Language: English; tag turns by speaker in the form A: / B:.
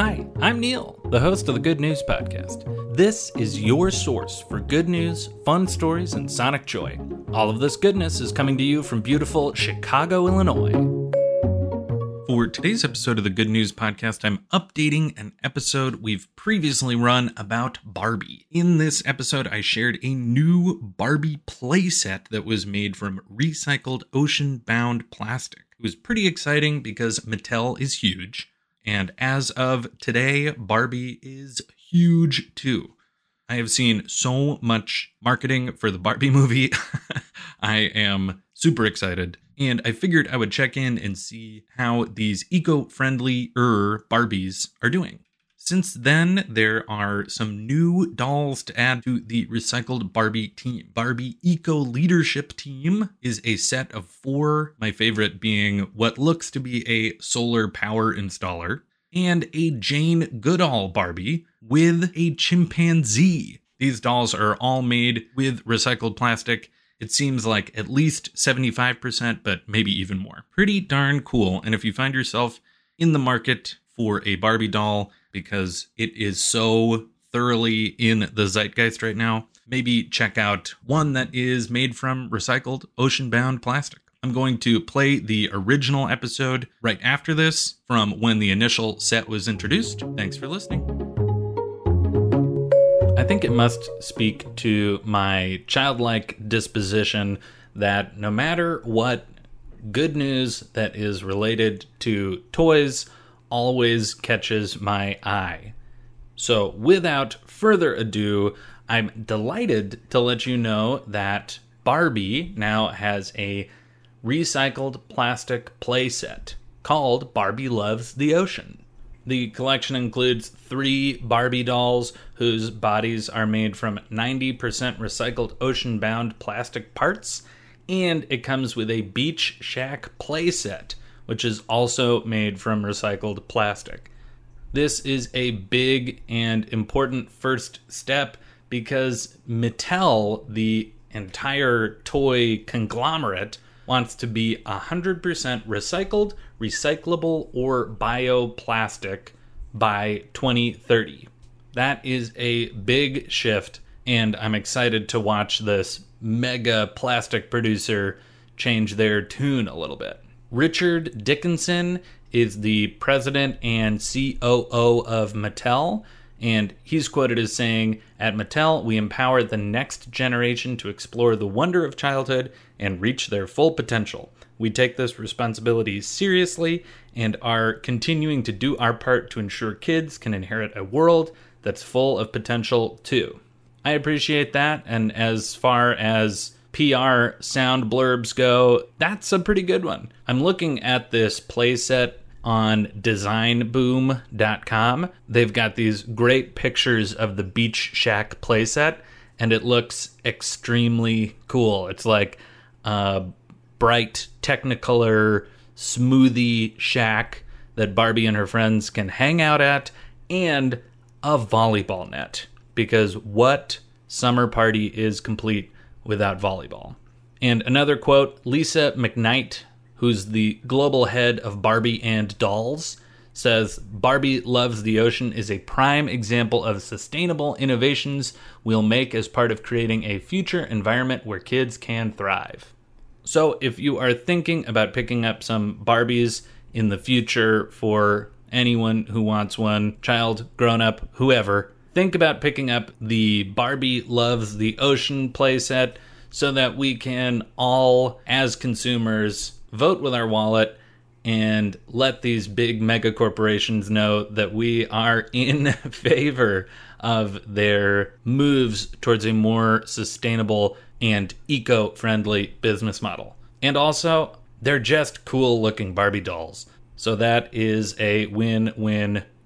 A: Hi, I'm Neil, the host of the Good News Podcast. This is your source for good news, fun stories, and sonic joy. All of this goodness is coming to you from beautiful Chicago, Illinois. For today's episode of the Good News Podcast, I'm updating an episode we've previously run about Barbie. In this episode, I shared a new Barbie playset that was made from recycled ocean bound plastic. It was pretty exciting because Mattel is huge. And as of today, Barbie is huge too. I have seen so much marketing for the Barbie movie. I am super excited. And I figured I would check in and see how these eco friendly er Barbies are doing. Since then, there are some new dolls to add to the recycled Barbie team. Barbie Eco Leadership Team is a set of four, my favorite being what looks to be a solar power installer, and a Jane Goodall Barbie with a chimpanzee. These dolls are all made with recycled plastic. It seems like at least 75%, but maybe even more. Pretty darn cool. And if you find yourself in the market for a Barbie doll, because it is so thoroughly in the zeitgeist right now, maybe check out one that is made from recycled ocean bound plastic. I'm going to play the original episode right after this from when the initial set was introduced. Thanks for listening. I think it must speak to my childlike disposition that no matter what good news that is related to toys always catches my eye. So, without further ado, I'm delighted to let you know that Barbie now has a recycled plastic playset called Barbie Loves the Ocean. The collection includes three Barbie dolls whose bodies are made from 90% recycled ocean bound plastic parts, and it comes with a Beach Shack playset which is also made from recycled plastic. This is a big and important first step because Mattel, the entire toy conglomerate, wants to be 100% recycled, recyclable, or bioplastic by 2030. That is a big shift, and I'm excited to watch this mega plastic producer change their tune a little bit. Richard Dickinson is the president and COO of Mattel. And he's quoted as saying, At Mattel, we empower the next generation to explore the wonder of childhood and reach their full potential. We take this responsibility seriously and are continuing to do our part to ensure kids can inherit a world that's full of potential too. I appreciate that. And as far as PR sound blurbs go, that's a pretty good one. I'm looking at this playset on designboom.com. They've got these great pictures of the Beach Shack playset, and it looks extremely cool. It's like a bright Technicolor smoothie shack that Barbie and her friends can hang out at, and a volleyball net. Because what summer party is complete without volleyball. And another quote Lisa McKnight, who's the global head of Barbie and Dolls, says Barbie Loves the Ocean is a prime example of sustainable innovations we'll make as part of creating a future environment where kids can thrive. So, if you are thinking about picking up some Barbies in the future for anyone who wants one, child, grown up, whoever, think about picking up the Barbie Loves the Ocean playset so that we can all, as consumers, vote with our wallet and let these big mega corporations know that we are in favor of their moves towards a more sustainable and eco friendly business model. And also, they're just cool looking Barbie dolls. So that is a win win